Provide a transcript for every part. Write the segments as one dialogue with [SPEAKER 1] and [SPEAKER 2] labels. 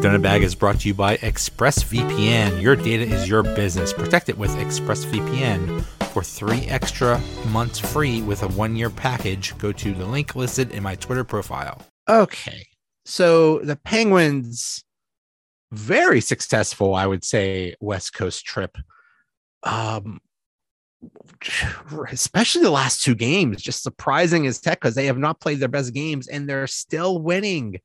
[SPEAKER 1] Donut is brought to you by ExpressVPN. Your data is your business. Protect it with ExpressVPN. For three extra months free with a one year package, go to the link listed in my Twitter profile. Okay. So the Penguins, very successful, I would say, West Coast trip. Um, especially the last two games, just surprising as heck because they have not played their best games and they're still winning.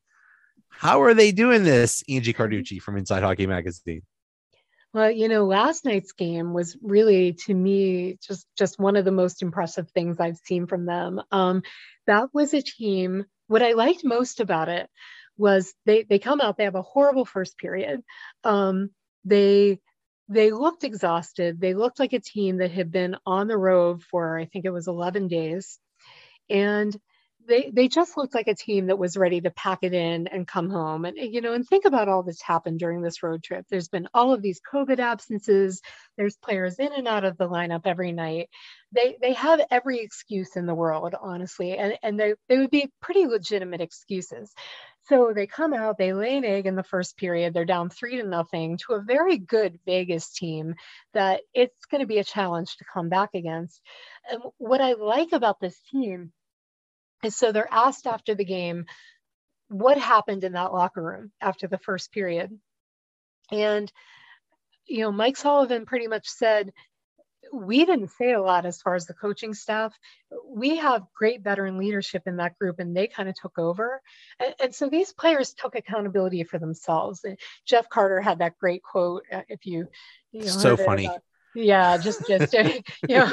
[SPEAKER 1] How are they doing this? Angie Carducci from Inside Hockey Magazine.
[SPEAKER 2] Well, you know, last night's game was really, to me, just just one of the most impressive things I've seen from them. Um, that was a team. What I liked most about it was they they come out. They have a horrible first period. Um, they they looked exhausted. They looked like a team that had been on the road for I think it was 11 days, and they they just looked like a team that was ready to pack it in and come home. And you know and think about all that's happened during this road trip. There's been all of these covid absences. There's players in and out of the lineup every night. They they have every excuse in the world honestly and and they, they would be pretty legitimate excuses. So they come out they lay an egg in the first period. They're down three to nothing to a very good vegas team that it's going to be a challenge to come back against. And what i like about this team and so they're asked after the game, what happened in that locker room after the first period? And, you know, Mike Sullivan pretty much said, we didn't say a lot as far as the coaching staff. We have great veteran leadership in that group, and they kind of took over. And, and so these players took accountability for themselves. And Jeff Carter had that great quote. Uh, if you, you know,
[SPEAKER 1] so funny. About,
[SPEAKER 2] yeah just just you know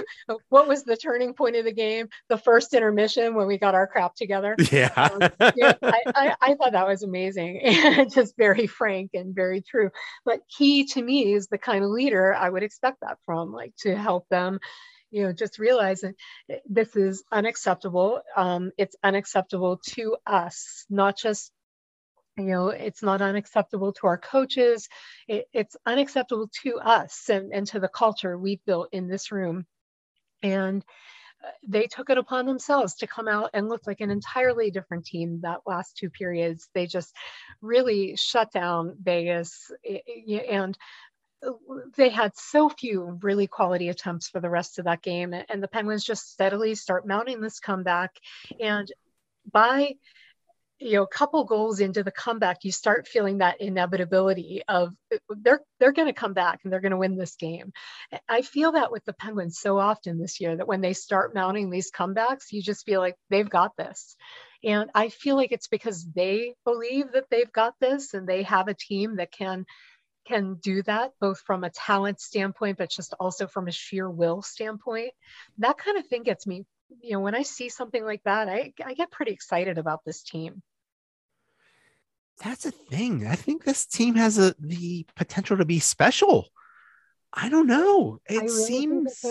[SPEAKER 2] what was the turning point of the game? The first intermission when we got our crap together?
[SPEAKER 1] Yeah, um,
[SPEAKER 2] yeah I, I, I, thought that was amazing and just very frank and very true. But he to me is the kind of leader i would expect that from like to help them you know just realize that this is unacceptable. Um, it's unacceptable to us not just you know it's not unacceptable to our coaches. It, it's unacceptable to us and, and to the culture we've built in this room. And uh, they took it upon themselves to come out and look like an entirely different team that last two periods. They just really shut down vegas and uh, they had so few really quality attempts for the rest of that game and the penguins just steadily start mounting this comeback. And by you know, a couple goals into the comeback, you start feeling that inevitability of uh, they're they're going to come back and they're going to win this game. I feel that with the Penguins so often this year that when they start mounting these comebacks, you just feel like they've got this. And I feel like it's because they believe that they've got this and they have a team that can can do that both from a talent standpoint but just also from a sheer will standpoint. That kind of thing gets me you know, when I see something like that, I, I get pretty excited about this team.
[SPEAKER 1] That's a thing. I think this team has a the potential to be special. I don't know. It really seems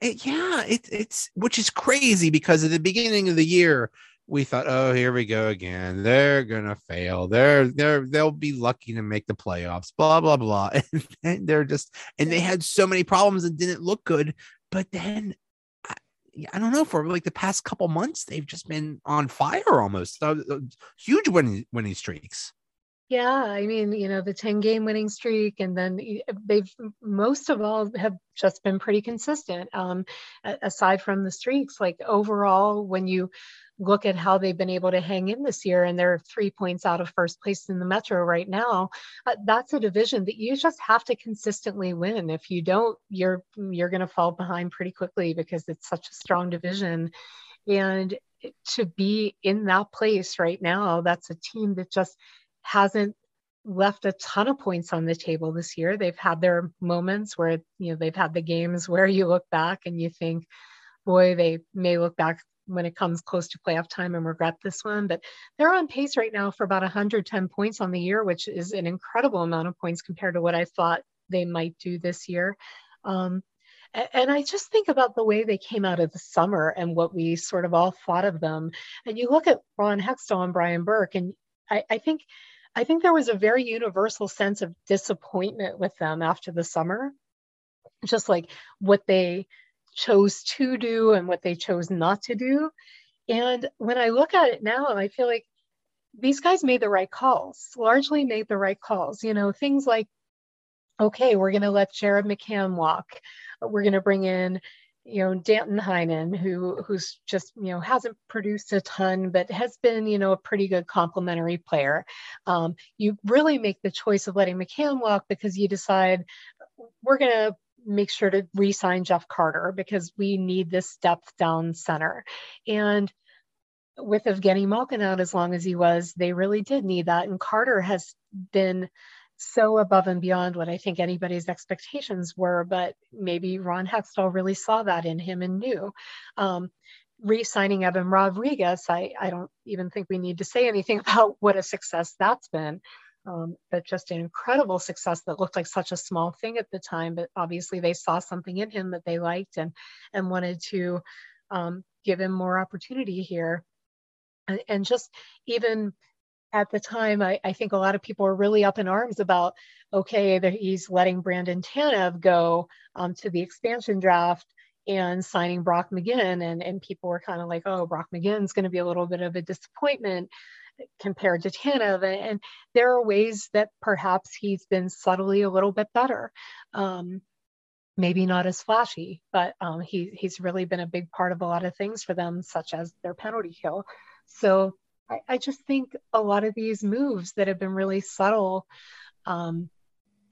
[SPEAKER 1] it, yeah, it, it's which is crazy because at the beginning of the year we thought, oh, here we go again. They're gonna fail. They're they're they'll be lucky to make the playoffs. Blah blah blah. And they're just and they had so many problems and didn't look good. But then I don't know for like the past couple months they've just been on fire almost uh, uh, huge winning winning streaks.
[SPEAKER 2] Yeah, I mean, you know, the 10 game winning streak, and then they've most of all have just been pretty consistent. Um, aside from the streaks, like overall, when you look at how they've been able to hang in this year and they're three points out of first place in the metro right now uh, that's a division that you just have to consistently win. If you don't you're you're going to fall behind pretty quickly because it's such a strong division. And to be in that place right now that's a team that just hasn't left a ton of points on the table this year. They've had their moments where you know they've had the games where you look back and you think boy they may look back when it comes close to playoff time and regret this one. But they're on pace right now for about 110 points on the year, which is an incredible amount of points compared to what I thought they might do this year. Um, and I just think about the way they came out of the summer and what we sort of all thought of them. And you look at Ron Hextall and Brian Burke, and I, I think I think there was a very universal sense of disappointment with them after the summer. Just like what they chose to do and what they chose not to do. And when I look at it now, I feel like these guys made the right calls, largely made the right calls. You know, things like, okay, we're going to let Jared McCann walk. We're going to bring in, you know, Danton Heinen, who who's just, you know, hasn't produced a ton, but has been, you know, a pretty good complementary player. Um, you really make the choice of letting McCann walk because you decide we're going to make sure to re-sign Jeff Carter because we need this depth down center. And with Evgeny Malkin out as long as he was, they really did need that. And Carter has been so above and beyond what I think anybody's expectations were, but maybe Ron Hextall really saw that in him and knew. Um, re-signing Evan Rodrigues, I, I don't even think we need to say anything about what a success that's been. Um, but just an incredible success that looked like such a small thing at the time. But obviously, they saw something in him that they liked and and wanted to um, give him more opportunity here and, and just even at the time, I, I, think a lot of people were really up in arms about, okay, he's letting Brandon Tanev go um, to the expansion draft and signing Brock McGinn. And, and people were kind of like, oh, Brock McGinn's going to be a little bit of a disappointment compared to Tanev. And, there are ways that perhaps he's been subtly a little bit better. Um, maybe not as flashy, but um, he, he's really been a big part of a lot of things for them, such as their penalty kill. So I, I just think a lot of these moves that have been really subtle um,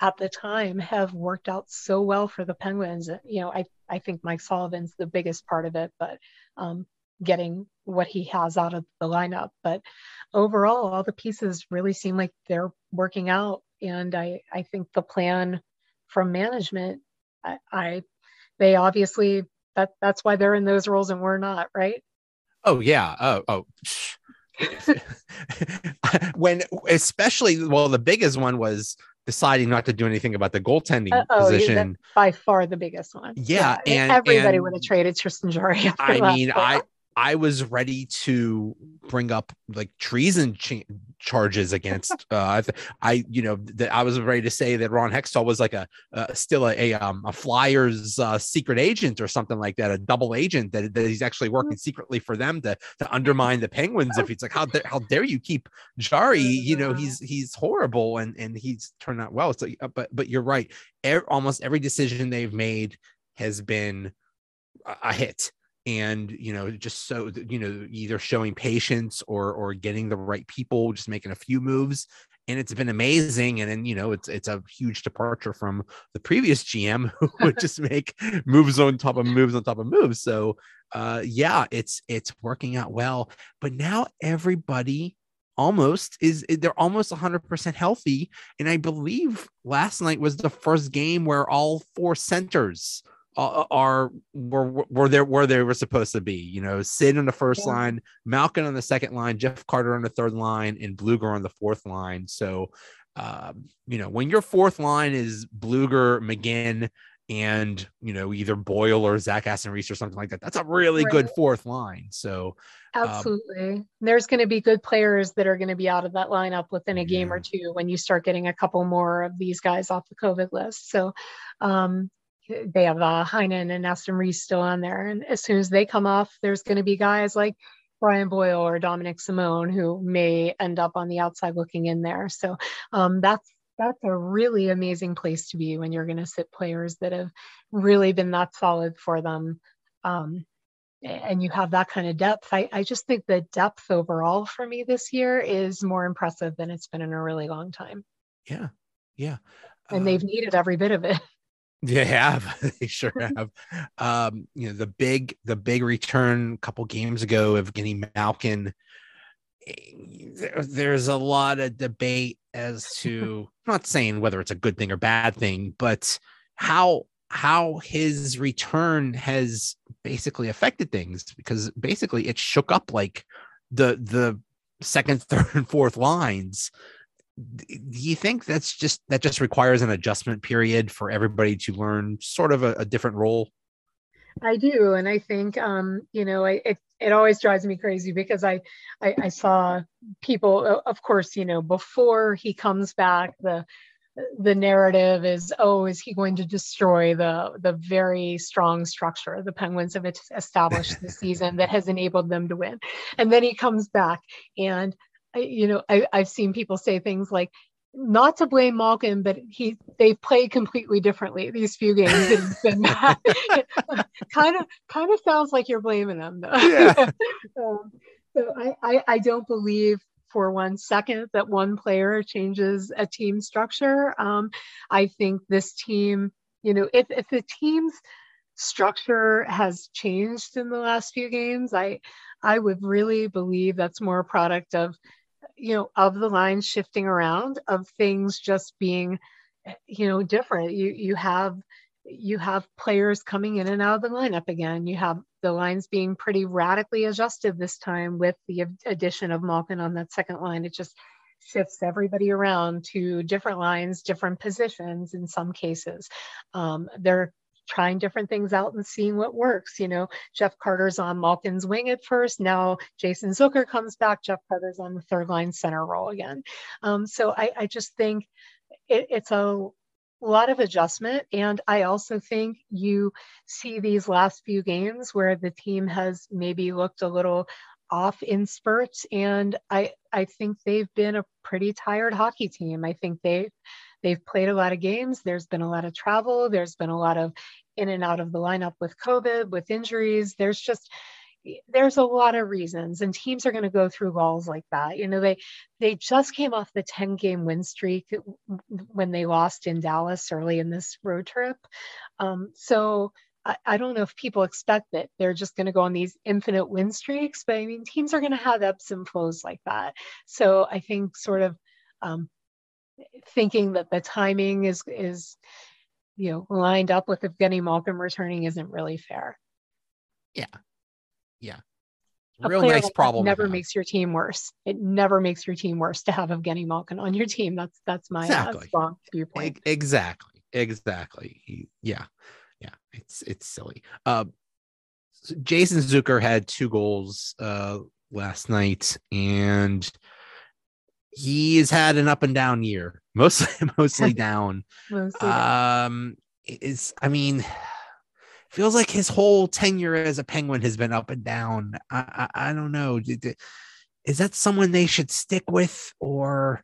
[SPEAKER 2] at the time have worked out so well for the Penguins. You know, I, I think Mike Sullivan's the biggest part of it, but um, getting what he has out of the lineup. But overall, all the pieces really seem like they're working out. And I, I think the plan from management, I, I they obviously that that's why they're in those roles and we're not, right?
[SPEAKER 1] Oh yeah. Oh oh. when especially well, the biggest one was deciding not to do anything about the goaltending uh, oh, position.
[SPEAKER 2] By far the biggest one.
[SPEAKER 1] Yeah, yeah. and
[SPEAKER 2] everybody
[SPEAKER 1] and,
[SPEAKER 2] would have traded Tristan Jarry.
[SPEAKER 1] I mean, I I was ready to bring up like treason ch- charges against. Uh, I, you know, that I was ready to say that Ron Hextall was like a uh, still a a, um, a Flyers uh, secret agent or something like that, a double agent that, that he's actually working secretly for them to to undermine the Penguins. If he's like, how how dare you keep Jarry? You know, he's he's horrible and and he's turned out well. So, uh, but but you're right. Er, almost every decision they've made has been a hit and you know just so you know either showing patience or or getting the right people just making a few moves and it's been amazing and then you know it's it's a huge departure from the previous gm who would just make moves on top of moves on top of moves so uh yeah it's it's working out well but now everybody almost is they're almost 100% healthy and i believe last night was the first game where all four centers are were were there where they were supposed to be. You know, Sid on the first yeah. line, Malkin on the second line, Jeff Carter on the third line, and Blueger on the fourth line. So, um, you know, when your fourth line is Blueger, McGinn, and you know either Boyle or Zach Aston Reese or something like that, that's a really right. good fourth line. So,
[SPEAKER 2] um, absolutely, um, there's going to be good players that are going to be out of that lineup within a game yeah. or two when you start getting a couple more of these guys off the COVID list. So, um, they have uh, Heinen and Aston Reese still on there. And as soon as they come off, there's going to be guys like Brian Boyle or Dominik Simon who may end up on the outside looking in there. So um, that's that's a really amazing place to be when you're going to sit players that have really been that solid for them. Um, and you have that kind of depth. I, I just think the depth overall for me this year is more impressive than it's been in a really long time.
[SPEAKER 1] Yeah. Yeah.
[SPEAKER 2] And um, they've needed every bit of it.
[SPEAKER 1] They have. they sure have. Um, you know, the big the big return a couple games ago of getting Malkin. There, there's a lot of debate as to I'm not saying whether it's a good thing or bad thing, but how how his return has basically affected things because basically it shook up like the the second, third, and fourth lines do you think that's just that just requires an adjustment period for everybody to learn sort of a, a different role?
[SPEAKER 2] I do and i think um you know I, it, it always drives me crazy because I, I i saw people of course you know before he comes back the the narrative is oh is he going to destroy the the very strong structure the penguins have established this season that has enabled them to win? And then he comes back and you know, I, I've seen people say things like, not to blame Malkin, but he they play completely differently these few games. Been kind of kind of sounds like you're blaming them though. Yeah. um, so I, I I don't believe for one second that one player changes a team structure. Um, I think this team, you know, if if the team's structure has changed in the last few games, I I would really believe that's more a product of you know of the lines shifting around of things just being you know different. You you have you have players coming in and out of the lineup again. You have the lines being pretty radically adjusted this time with the addition of Malkin on that second line. It just shifts everybody around to different lines different positions in some cases. Um, they're trying different things out and seeing what works. You know, Jeff Carter's on Malkin's wing at first. Now Jason Zucker comes back. Jeff Carter's on the third line center role again. Um, so I, I, just think it, it's a lot of adjustment. And I also think you see these last few games where the team has maybe looked a little off in spurts. And I, I think they've been a pretty tired hockey team. I think they they've played a lot of games. There's been a lot of travel. There's been a lot of in and out of the lineup with COVID, with injuries. There's just there's a lot of reasons and teams are going to go through walls like that you know they they just came off the 10 game win streak when they lost in dallas early in this road trip um, so I, I, don't know if people expect that they're just going to go on these infinite win streaks but i mean teams are going to have ebbs and flows like that so i think sort of um, thinking that the timing is is you know lined up with Evgeny Malkin returning isn't really fair.
[SPEAKER 1] Yeah, yeah. A Real nice problem.
[SPEAKER 2] Never makes your team worse. It never makes your team worse to have Evgeny Malkin on your team. That's that's my exactly. strong viewpoint.
[SPEAKER 1] E- exactly. Exactly. Yeah. Yeah. It's it's silly. Uh, Jason Zucker had two goals uh, last night, and he's had an up and down year, mostly mostly down. mostly um, is I mean, feels like his whole tenure as a Penguin has been up and down. I I, I don't know. Is that someone they should stick with, or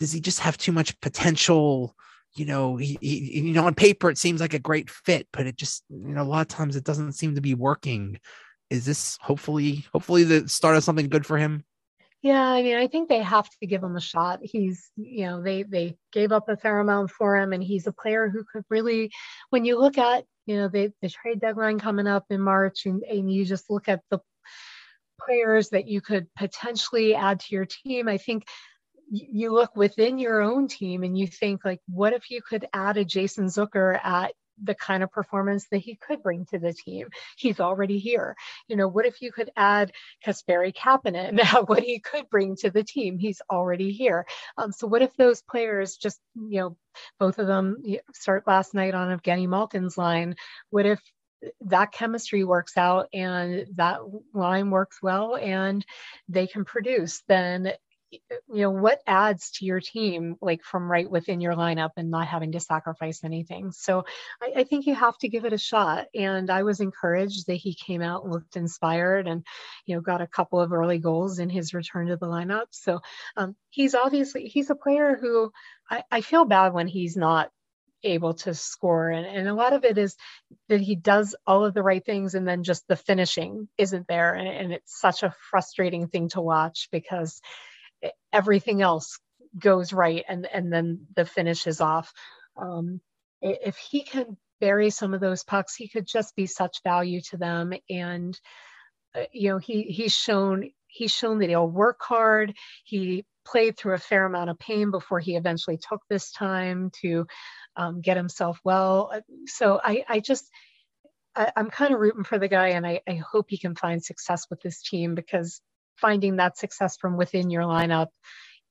[SPEAKER 1] does he just have too much potential? You know, he, he you know on paper it seems like a great fit, but it just you know a lot of times it doesn't seem to be working. Is this hopefully hopefully the start of something good for him?
[SPEAKER 2] Yeah, I mean, I think they have to give him a shot. He's, you know, they they gave up a fair amount for him, and he's a player who could really, when you look at, you know, the the trade deadline coming up in March, and, and you just look at the players that you could potentially add to your team, I think you look within your own team and you think like, what if you could add a Jason Zucker at the kind of performance that he could bring to the team. He's already here. You know, what if you could add Kasperi Kapanen, what he could bring to the team? He's already here. Um, so what if those players just, you know, both of them start last night on Evgeny Malkin's line? What if that chemistry works out and that line works well and they can produce, then you know what adds to your team like from right within your lineup and not having to sacrifice anything? So I, I, think you have to give it a shot. And i was encouraged that he came out looked inspired and you know got a couple of early goals in his return to the lineup. So um, he's obviously he's a player who I, I feel bad when he's not able to score. And, and a lot of it is that he does all of the right things and then just the finishing isn't there. And, and it's such a frustrating thing to watch because everything else goes right and and then the finish is off. Um, if he can bury some of those pucks he could just be such value to them. And uh, you know he he's shown he's shown that he'll work hard. He played through a fair amount of pain before he eventually took this time to um, get himself well. Uh, so i i just I, am kind of rooting for the guy and I, I hope he can find success with this team because finding that success from within your lineup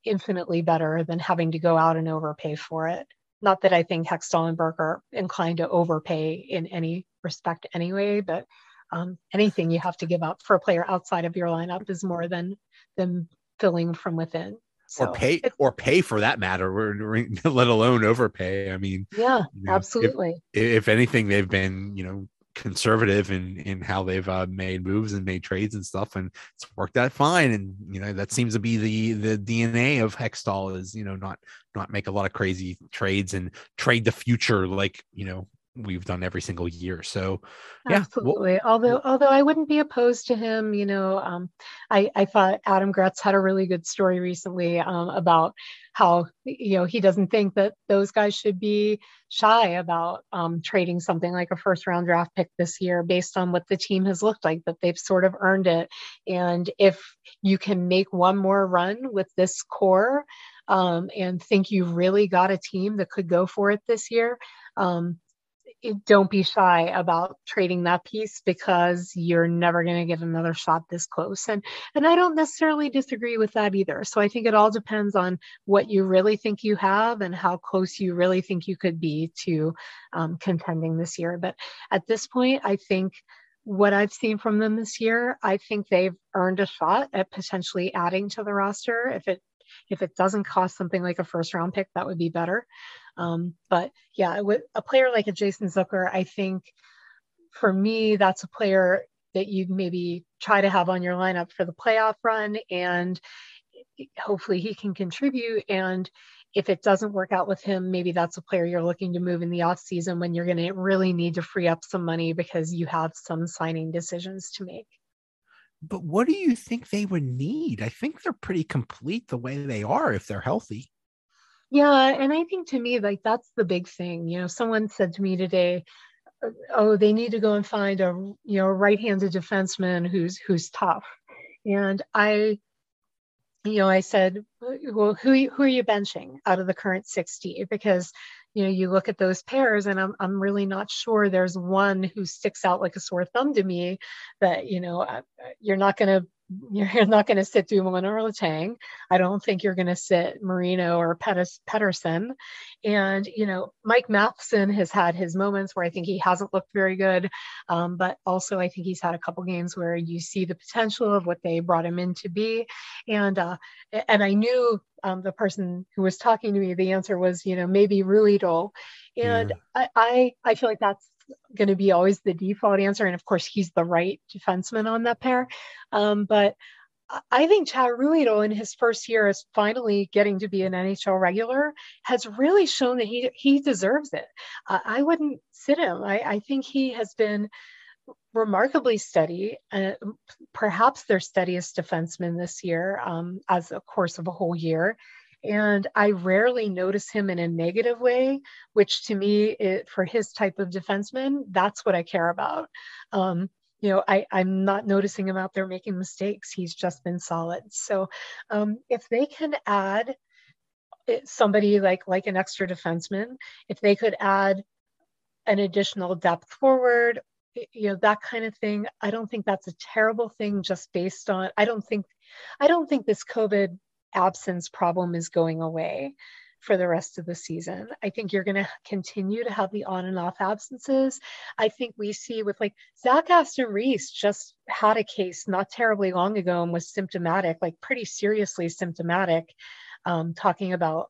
[SPEAKER 2] infinitely better than having to go out and overpay for it. Not that I think Hextall and Burke are inclined to overpay in any respect anyway, but um, anything you have to give up for a player outside of your lineup is more than than filling from within.
[SPEAKER 1] So or pay or pay for that matter, let alone overpay. I mean,
[SPEAKER 2] yeah, you know, absolutely.
[SPEAKER 1] If, if anything, they've been, you know, conservative in in how they've uh, made moves and made trades and stuff, and it's worked out fine. And you know that seems to be the the DNA of Hextall is you know not not make a lot of crazy trades and trade the future like you know we've done every single year. So yeah,
[SPEAKER 2] absolutely. Well, although although I wouldn't be opposed to him, you know, um, I I thought Adam Gretz had a really good story recently um, about how you know he doesn't think that those guys should be shy about um, trading something like a first round draft pick this year based on what the team has looked like that they've sort of earned it and if you can make one more run with this core um, and think you've really got a team that could go for it this year um, don't be shy about trading that piece because you're never going to get another shot this close and and I don't necessarily disagree with that either so I think it all depends on what you really think you have and how close you really think you could be to um, contending this year but at this point I think what I've seen from them this year, I think they've earned a shot at potentially adding to the roster. If it if it doesn't cost something like a first round pick, that would be better. Um, but yeah, with a player like a Jason Zucker, I think for me, that's a player that you maybe try to have on your lineup for the playoff run and hopefully he can contribute and if it doesn't work out with him maybe that's a player you're looking to move in the off season when you're going to really need to free up some money because you have some signing decisions to make
[SPEAKER 1] but what do you think they would need i think they're pretty complete the way they are if they're healthy
[SPEAKER 2] yeah, and I think to me, like that's the big thing. You know, someone said to me today, uh, "Oh, they need to go and find a you know right-handed defenseman who's who's tough," and I, you know, I said, "Well, who who are you benching out of the current 60?" Because you know, you look at those pairs, and I'm I'm really not sure there's one who sticks out like a sore thumb to me that you know you're not going to you're not going to sit Dumoulin or Letang. I don't think you're going to sit Marino or Pettis, Pettersson. And, you know, Mike Matheson has had his moments where I think he hasn't looked very good. Um, but also, I think he's had a couple games where you see the potential of what they brought him in to be. And, uh, and I knew um, the person who was talking to me, the answer was, you know, maybe Ruhwedel. And yeah. I, I, I feel like that's going to be always the default answer. And of course, he's the right defenseman on that pair. Um, but I think Chad Ruhwedel in his first year as finally getting to be an NHL regular has really shown that he he deserves it. Uh, I wouldn't sit him. I, I, think he has been remarkably steady, uh, perhaps their steadiest defenseman this year um, as a course of a whole year. And I rarely notice him in a negative way, which to me, it, for his type of defenseman, that's what I care about. Um, you know, I, I'm not noticing him out there making mistakes. He's just been solid. So um, if they can add eh, somebody like like an extra defenseman, if they could add an additional depth forward, you know, that kind of thing, I don't think that's a terrible thing just based on I don't think I don't think this COVID absence problem is going away for the rest of the season. I think you're going to continue to have the on and off absences. I think we see with like Zach Aston Reese just had a case not terribly long ago and was symptomatic, like pretty seriously symptomatic, um, talking about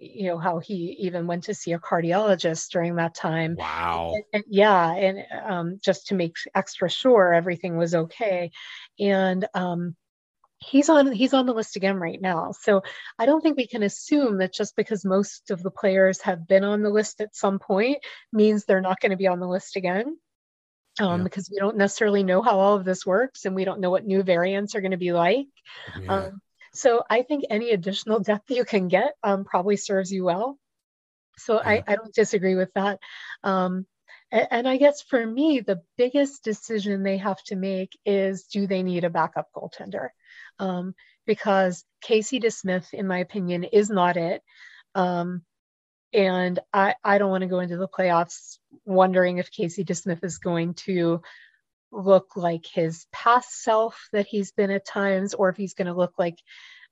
[SPEAKER 2] you know how he even went to see a cardiologist during that time
[SPEAKER 1] wow
[SPEAKER 2] and, and, yeah and um, just to make extra sure everything was okay and um, he's on he's on the list again right now so i don't think we can assume that just because most of the players have been on the list at some point means they're not going to be on the list again um, yeah. because we don't necessarily know how all of this works and we don't know what new variants are going to be like yeah. um, so i think any additional depth you can get um, probably serves you well so yeah. I, I don't disagree with that um, and I guess for me, the biggest decision they have to make is do they need a backup goaltender? um, because Casey DeSmith, in my opinion, is not it. Um, and I, I don't want to go into the playoffs wondering if Casey DeSmith is going to look like his past self that he's been at times, or if he's going to look like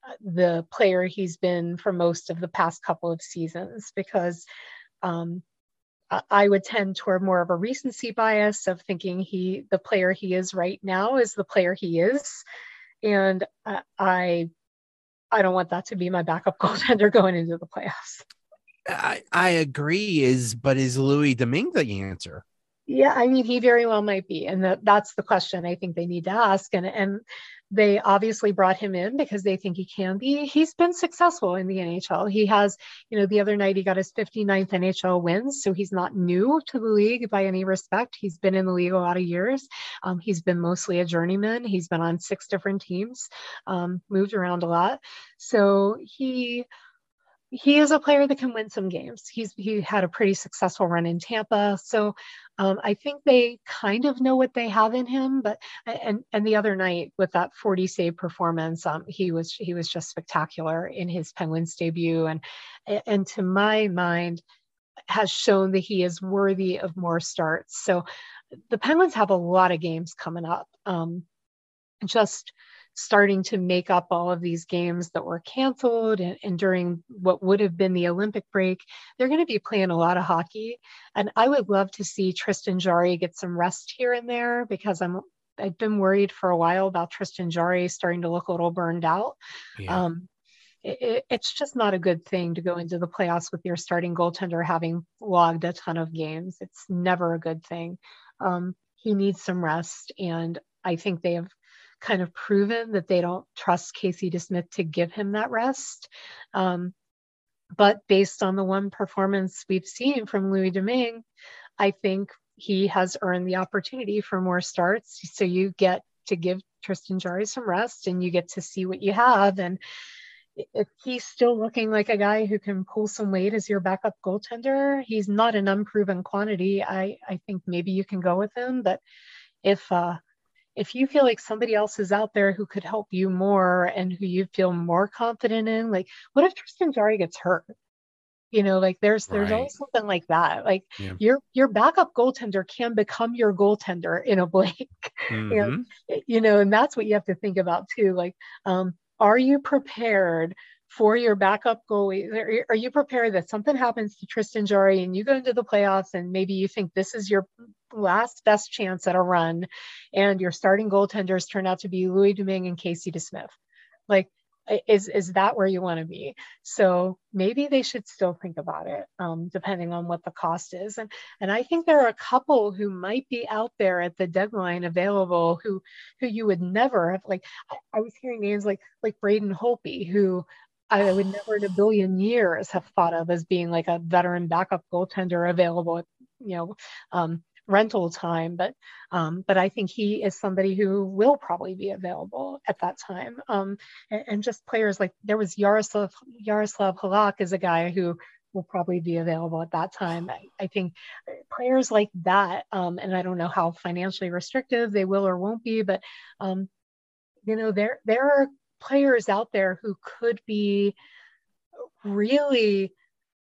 [SPEAKER 2] uh, the player he's been for most of the past couple of seasons, because um, I would tend toward more of a recency bias of thinking he, the player he is right now, is the player he is, and I I don't want that to be my backup goaltender going into the playoffs.
[SPEAKER 1] I, I agree. Is but is Louis Domingue the answer?
[SPEAKER 2] Yeah, I mean, he very well might be, and that, that's the question I think they need to ask. And and they obviously brought him in because they think he can be. He's been successful in the NHL. He has, you know, the other night he got his 59th NHL wins, so he's not new to the league by any respect. He's been in the league a lot of years. Um, he's been mostly a journeyman. He's been on six different teams, um, moved around a lot. So he he is a player that can win some games. He's he had a pretty successful run in Tampa, so um, I think they kind of know what they have in him. But and and the other night with that 40 save performance, um, he was he was just spectacular in his Penguins debut, and and to my mind, has shown that he is worthy of more starts. So the Penguins have a lot of games coming up. Um, just starting to make up all of these games that were canceled and, and during what would have been the Olympic break, they're going to be playing a lot of hockey. And I would love to see Tristan Jarry get some rest here and there because I'm I've been worried for a while about Tristan Jarry starting to look a little burned out. Yeah. Um, it, it's just not a good thing to go into the playoffs with your starting goaltender having logged a ton of games. It's never a good thing. Um, he needs some rest, and I think they have kind of proven that they don't trust Casey DeSmith to give him that rest. Um, but based on the one performance we've seen from Louis Domingue, I think he has earned the opportunity for more starts. So you get to give Tristan Jarry some rest and you get to see what you have. And if he's still looking like a guy who can pull some weight as your backup goaltender, he's not an unproven quantity. I, I think maybe you can go with him. But if uh, if you feel like somebody else is out there who could help you more and who you feel more confident in, like what if Tristan Jarry gets hurt? You know, like there's there's right. always something like that. Like yeah. your your backup goaltender can become your goaltender in a blink. Mm-hmm. and, you know, and that's what you have to think about too. Like, um, are you prepared for your backup goalie? Are you prepared that something happens to Tristan Jarry and you go into the playoffs and maybe you think this is your last best chance at a run and your starting goaltenders turn out to be Louis Domingue and Casey DeSmith? Like, is is that where you want to be so maybe they should still think about it um, depending on what the cost is and and i think there are a couple who might be out there at the deadline available who who you would never have like i, I was hearing names like like braden Holtby who I would never in a billion years have thought of as being like a veteran backup goaltender available at, you know, um, rental time. But um, but I think he is somebody who will probably be available at that time. Um, and, and, just players like there was Yaroslav Yaroslav Halak is a guy who will probably be available at that time. I, I think players like that, um, and I don't know how financially restrictive they will or won't be, but um, you know there there are players out there who could be really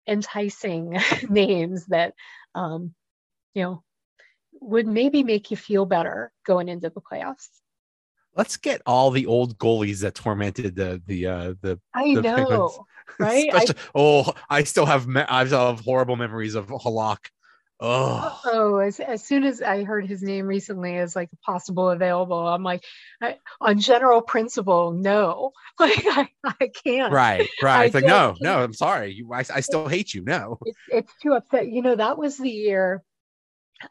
[SPEAKER 2] enticing names that um, you know would maybe make you feel better going into the playoffs.
[SPEAKER 1] Let's get all the old goalies that tormented the the uh, the.
[SPEAKER 2] I
[SPEAKER 1] the
[SPEAKER 2] know, right? I,
[SPEAKER 1] oh, I still have me- I still have horrible memories of Halak
[SPEAKER 2] Oh, oh as, as soon as I heard his name recently as like possible available, I'm like, I, on general principle, no, like I, I can't.
[SPEAKER 1] Right, right. It's like, no, can't. no, I'm sorry. You, I, I still hate you. No,
[SPEAKER 2] it's, it's too upset. You know, that was the year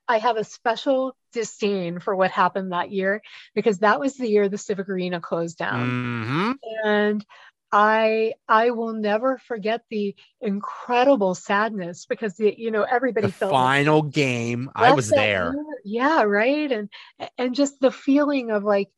[SPEAKER 2] I have a special disdain for what happened that year because that was the year the Civic Arena closed down.
[SPEAKER 1] Mm-hmm.
[SPEAKER 2] And I I will never forget the incredible sadness because the, you know everybody
[SPEAKER 1] the
[SPEAKER 2] felt
[SPEAKER 1] final like, game. I was there.
[SPEAKER 2] Year. Yeah, right. And and just the feeling of like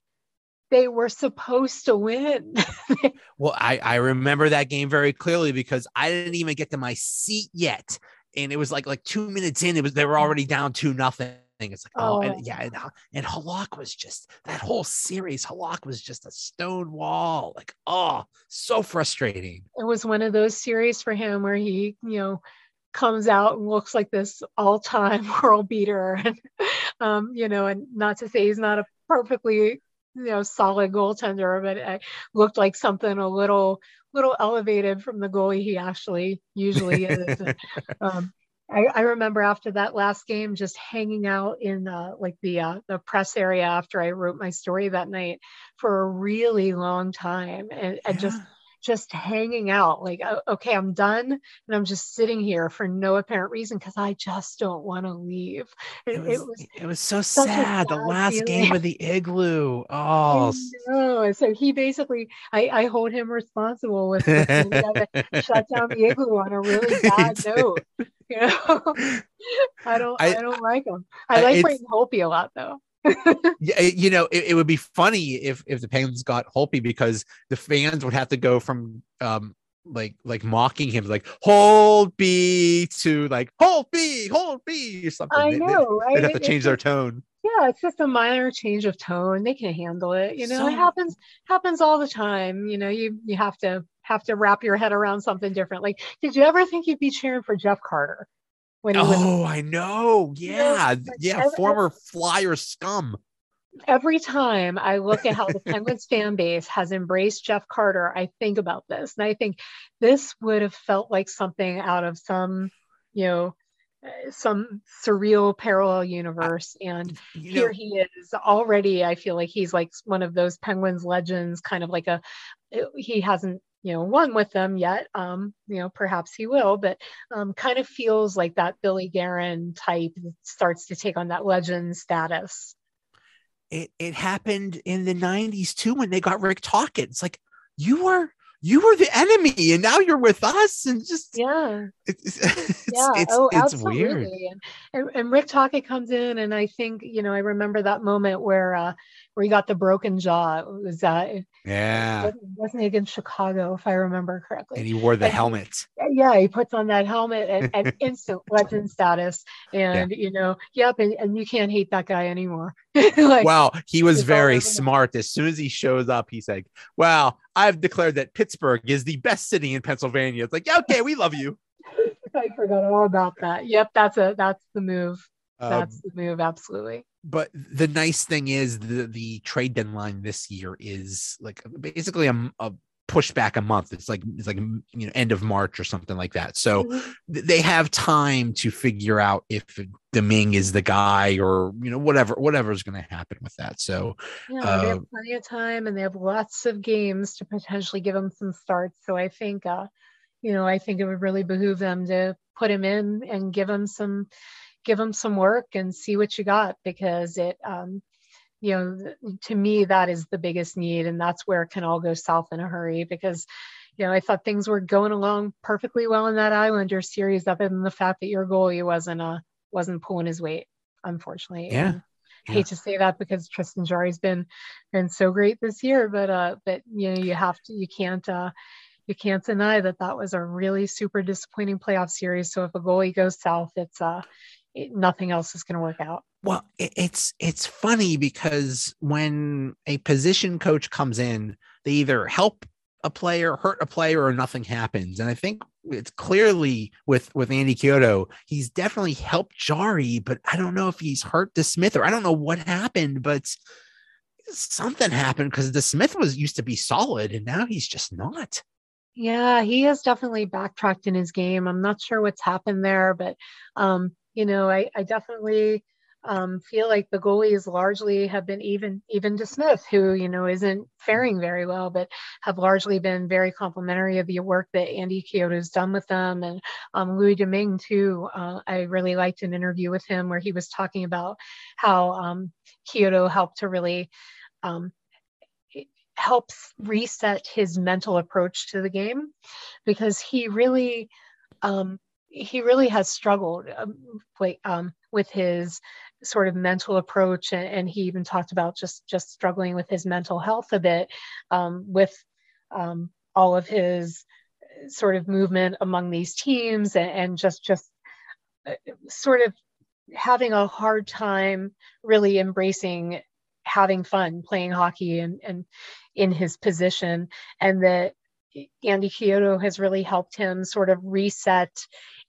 [SPEAKER 2] they were supposed to win.
[SPEAKER 1] well, I I remember that game very clearly because I didn't even get to my seat yet, and it was like like two minutes in, it was they were mm. already down to nothing. It's like, oh, oh and, yeah. And, and Halak was just that whole series. Halak was just a stone wall. Like, oh, so frustrating.
[SPEAKER 2] It was one of those series for him where he, you know, comes out and looks like this all-time world beater. And, um, you know, and not to say he's not a perfectly, you know, solid goaltender, but it looked like something a little, little elevated from the goalie he actually usually is. um, I, I, remember after that last game, just hanging out in uh, like the uh, the press area after I wrote my story that night for a really long time, and, and just just hanging out like oh, okay i'm done and i'm just sitting here for no apparent reason because i just don't want to leave.
[SPEAKER 1] It, it, was, it, was, it was so sad, sad the last feeling. game of the igloo. Oh
[SPEAKER 2] no so he basically i i hold him responsible with shut down the igloo on a really bad note you know? I don't i, I don't like him i like Braden Holtby a lot though
[SPEAKER 1] yeah, you know, it, it, would be funny if if the Penguins got Holtby because the fans would have to go from um like like mocking him like Holtby to like hold B or something.
[SPEAKER 2] I know, they,
[SPEAKER 1] right? They'd have to change it's their tone.
[SPEAKER 2] Yeah, it's just a minor change of tone. They can handle it. You know, so, it happens happens all the time. You know, you you have to have to wrap your head around something different. Like, did you ever think you'd be cheering for Jeff Carter?
[SPEAKER 1] When he oh, was, I know. Yeah, you know, yeah, every, former Flyer scum.
[SPEAKER 2] Every time I look at how the Penguins fan base has embraced Jeff Carter, I think about this, and I think this would have felt like something out of some, you know, eh, some surreal parallel universe and you here he is already i feel like he's like one of those penguins legends kind of like a eh, he hasn't you know won with them yet um you know perhaps he will but um kind of feels like that billy guerin type starts to take on that legend status.
[SPEAKER 1] It it happened in the 90s too when they got rick it's like you were you were the enemy and now you're with us and just
[SPEAKER 2] yeah.
[SPEAKER 1] it's, it's yeah it's, oh, it's weird.
[SPEAKER 2] And, and, rick tocchet comes in and i think you know i remember that moment where uh where he got the broken jaw. It was that uh,
[SPEAKER 1] yeah.
[SPEAKER 2] it wasn't against chicago if i remember correctly.
[SPEAKER 1] And he wore the and helmet.
[SPEAKER 2] Yeah he puts on that helmet and, and instant legend status. And yeah. you know yep and, and you can't hate that guy anymore
[SPEAKER 1] like, well he was very smart. As soon as he shows up he's like well i've declared that pittsburgh is the best city in pennsylvania. It's like yeah, okay we love you.
[SPEAKER 2] I forgot all about that. Yep that's a that's the move. Um, that's um, the move absolutely.
[SPEAKER 1] but the nice thing is the the trade deadline this year is like basically a, a push back a month. It's like it's like you know end of March or something like that. So mm-hmm. they have time to figure out if Domingue is the guy or you know whatever whatever is going to happen with that. So
[SPEAKER 2] yeah, uh, they have plenty of time and they have lots of games to potentially give them some starts. So I think uh, you know I think it would really behoove them to put him in and give him some give him some work and see what you got because it um, you know to me that is the biggest need and that's where it can all go south in a hurry because you know i thought things were going along perfectly well in that islander series other than the fact that your goalie wasn't uh wasn't pulling his weight unfortunately
[SPEAKER 1] yeah,
[SPEAKER 2] yeah. hate to say that because Tristan Jarry's been been so great this year, but uh, but you know you have to you can't uh, you can't deny that that was a really super disappointing playoff series. So if a goalie goes south, it's uh it, nothing else is going to work out.
[SPEAKER 1] Well, it, it's it's funny because when a position coach comes in, they either help a player, hurt a player, or nothing happens. And I think it's clearly with with Andy Chiodo, he's definitely helped Jarry, but I don't know if he's hurt DeSmith or I don't know what happened, but something happened because DeSmith was used to be solid and now he's just not.
[SPEAKER 2] Yeah, he has definitely backtracked in his game. I'm not sure what's happened there, but um, you know, I, I definitely um, feel like the goalies largely have been even even DeSmith, who you know isn't faring very well, but have largely been very complimentary of the work that Andy has done with them, and um, Louis Domingue too. Uh, I really liked an interview with him where he was talking about how um, Chiodo helped to really um, helps reset his mental approach to the game because he really um, he really has struggled um, um, with his sort of mental approach and, and, he even talked about just just struggling with his mental health a bit um, with um, all of his sort of movement among these teams and, and just just uh, sort of having a hard time really embracing having fun playing hockey and, and in his position and that Andy Chiodo has really helped him sort of reset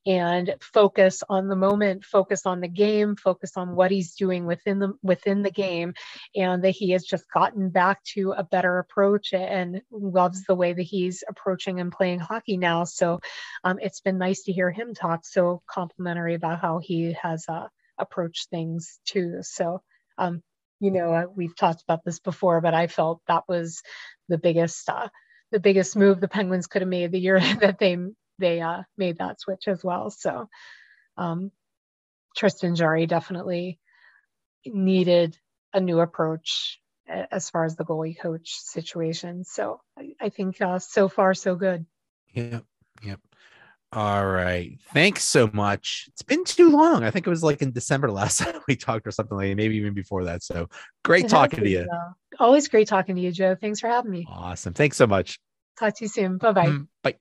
[SPEAKER 2] and focus on the moment focus on the game focus on what he's doing within the within the game and that he has just gotten back to a better approach and loves the way that he's approaching and playing hockey now. So um, it's been nice to hear him talk so complimentary about how he has uh, approached things too. So um, you know uh, we've talked about this before but i felt that was the biggest uh, the biggest move the Penguins could have made the year that they they uh, made that switch as well. So um, Tristan Jarry definitely needed a new approach as far as the goalie coach situation. So I, I think uh, so far so good.
[SPEAKER 1] Yep. Yep. All right. Thanks so much. It's been too long. I think it was like in December last time we talked or something like maybe even before that. So great it talking to you.
[SPEAKER 2] Uh, always great talking to you, Joe. Thanks for having me.
[SPEAKER 1] Awesome. Thanks so much.
[SPEAKER 2] Talk to you soon. Bye-bye. Mm,
[SPEAKER 1] bye.